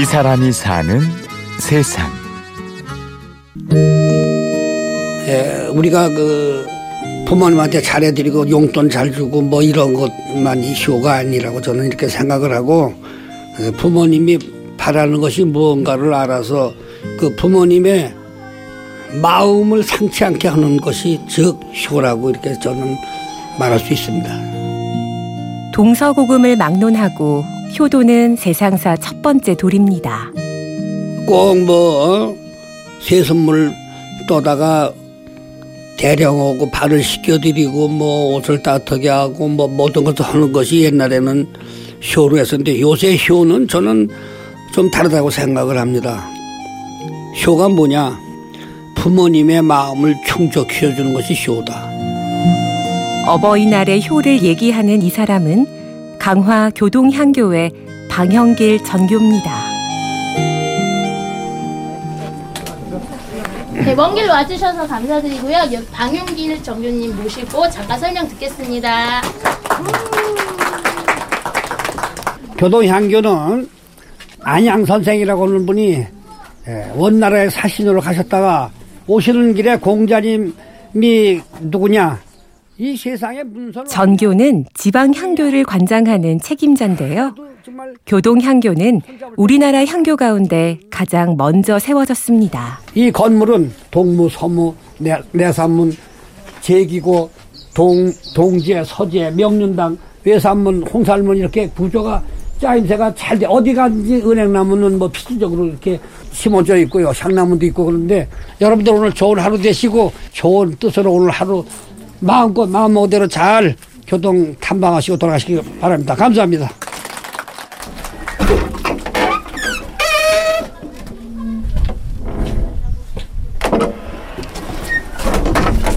이 사람이 사는 세상. 예, 우리가 그 부모님한테 잘해드리고 용돈 잘 주고 뭐 이런 것만이 효가 아니라고 저는 이렇게 생각을 하고 예, 부모님이 바라는 것이 무언가를 알아서 그 부모님의 마음을 상치 않게 하는 것이 즉 효라고 이렇게 저는 말할 수 있습니다. 동서고금을 막론하고 효도는 세상사 첫 번째 돌입니다. 꼭뭐 새선물 떠다가 대령 오고 발을 씻겨드리고 뭐 옷을 따뜻하게 하고 뭐 모든 것을 하는 것이 옛날에는 효로 했었는데 요새 효는 저는 좀 다르다고 생각을 합니다. 효가 뭐냐? 부모님의 마음을 충족시켜 주는 것이 효다. 어버이날의 효를 얘기하는 이 사람은 강화 교동향교회 방형길 전교입니다. 네, 먼길 와주셔서 감사드리고요. 방윤길 정교님 모시고 잠깐 설명 듣겠습니다. 교동향교는 안양 선생이라고 하는 분이 예, 원나라에 사신으로 가셨다가 오시는 길에 공자님이 누구냐? 이 세상의 문서를 전교는 지방 향교를 관장하는 책임자인데요. 교동 향교는 우리나라 향교 가운데 가장 먼저 세워졌습니다. 이 건물은 동무, 서무, 내, 내산문, 제기고, 동, 동제, 서제, 명륜당, 외산문, 홍살문 이렇게 구조가 짜임새가 잘 돼. 어디 가든지 은행나무는 뭐 필수적으로 이렇게 심어져 있고요. 향나무도 있고 그런데 여러분들 오늘 좋은 하루 되시고 좋은 뜻으로 오늘 하루 마음껏 마음먹대로 잘 교동 탐방하시고 돌아가시기 바랍니다. 감사합니다.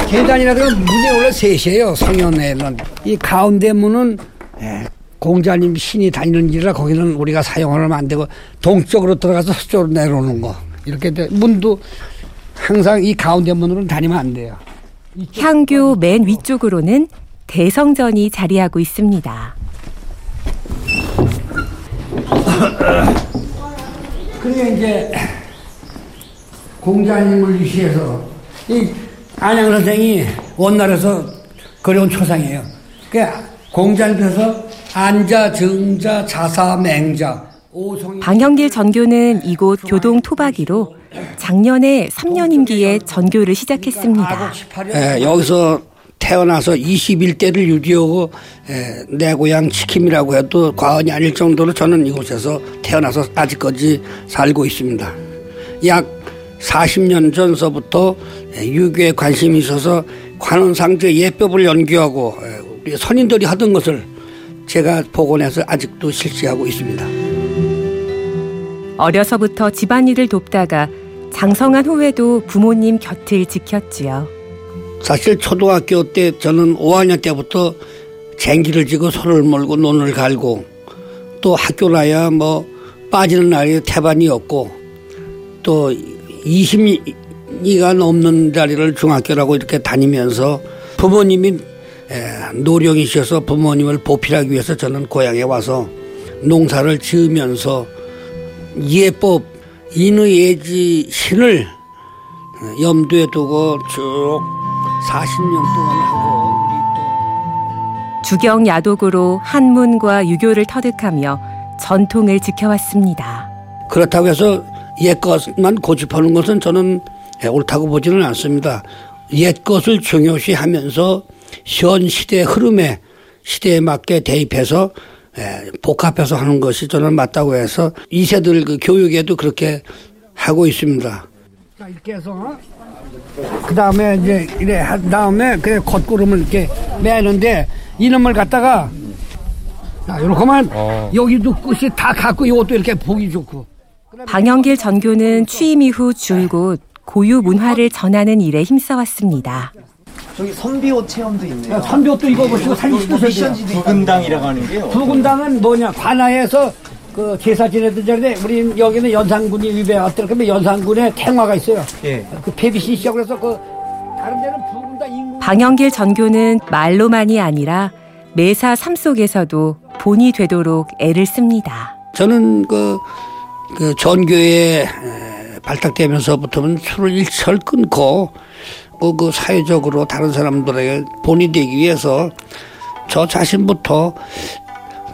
계단이라든가 문이 원래 셋이에요. 성현에는. 이 가운데 문은 에, 공자님 신이 다니는 길이라 거기는 우리가 사용하면 안 되고 동쪽으로 들어가서 서쪽으로 내려오는 거. 이렇게 돼. 문도 항상 이 가운데 문으로는 다니면 안 돼요. 향교 맨 위쪽으로는 대성전이 자리하고 있습니다. 그게 이제 공자님을 위시해서 이 안양 선생이 원날에서 그려온 초상이에요. 그 공자님께서 안자, 정자, 자사, 맹자, 방형길 전교는 이곳 교동 토박이로 작년에 3년 임기에 전교를 시작했습니다. 에, 여기서 태어나서 21대를 유지하고 에, 내 고향 치킴이라고 해도 과언이 아닐 정도로 저는 이곳에서 태어나서 아직까지 살고 있습니다. 약 40년 전서부터 에, 유교에 관심이 있어서 관원상제 예법을 연구하고 에, 우리 선인들이 하던 것을 제가 복원해서 아직도 실시하고 있습니다. 어려서부터 집안일을 돕다가 장성한 후에도 부모님 곁을 지켰지요. 사실 초등학교 때 저는 5학년 때부터 쟁기를 지고 손을 몰고 논을 갈고 또 학교 나야 뭐 빠지는 날이 태반이 없고 또 20이가 넘는 자리를 중학교라고 이렇게 다니면서 부모님이 에, 노령이셔서 부모님을 보필하기 위해서 저는 고향에 와서 농사를 지으면서 예법 인의예지 신을 염두에 두고 쭉 40년 동안 하고 우리 또 주경 야독으로 한문과 유교를 터득하며 전통을 지켜왔습니다. 그렇다고 해서 옛 것만 고집하는 것은 저는 옳다고 보지는 않습니다. 옛 것을 중요시하면서 현 시대 흐름에 시대에 맞게 대입해서 에, 복합해서 하는 것이 저는 맞다고 해서 이 세들 그 교육에도 그렇게 하고 있습니다. 자 이렇게 해서 그 다음에 이제 이래 한 다음에 그 겉구름을 이렇게 매는데 이놈을 갖다가 자 이렇게만 여기도 끝이 다 갖고 이것도 이렇게 보기 좋고 방영길 전교는 취임 이후 줄곧 고유 문화를 전하는 일에 힘써왔습니다. 저기 선비옷 체험도 있네요. 선비옷도 입어보시고 사진 찍으세요. 부금당이라고 하는 게요. 부금당은 뭐냐 관아에서 그 제사 지내던 자리에 우리 여기는 연산군이 위배 왔더라 그러면 연산군에 탱화가 있어요. 예. 그 배비시 시작을 해서 그 다른 데는 부금당 인구 방영길 전교는 말로만이 아니라 매사 삶 속에서도 본이 되도록 애를 씁니다. 저는 그 그 전교에 에, 발탁되면서부터는 술을 일철 끊고 그, 그 사회적으로 다른 사람들에게 본이 되기 위해서 저 자신부터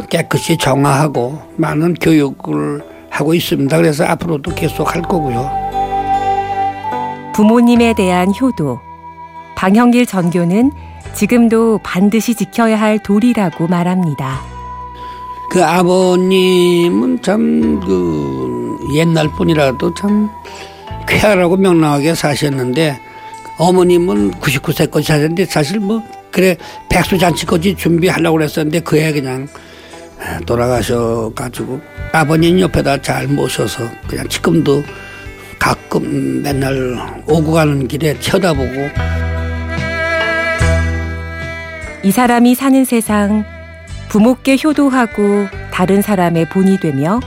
깨끗이 정화하고 많은 교육을 하고 있습니다. 그래서 앞으로도 계속 할 거고요. 부모님에 대한 효도. 방형길 전교는 지금도 반드시 지켜야 할 도리라고 말합니다. 그 아버님은 참그 옛날 분이라도 참 쾌활하고 명랑하게 사셨는데 어머님은 99세까지 사셨는데 사실 뭐 그래 백수잔치까지 준비하려고 그랬었는데 그애 그냥 돌아가셔가지고 아버님 옆에다 잘 모셔서 그냥 지금도 가끔 맨날 오고 가는 길에 쳐다보고. 이 사람이 사는 세상 부모께 효도하고 다른 사람의 본이 되며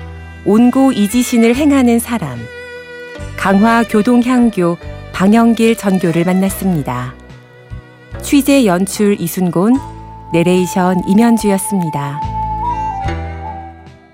온고 이지신을 행하는 사람 강화 교동향교 방영길 전교를 만났습니다. 취재 연출 이순곤 내레이션 임현주였습니다.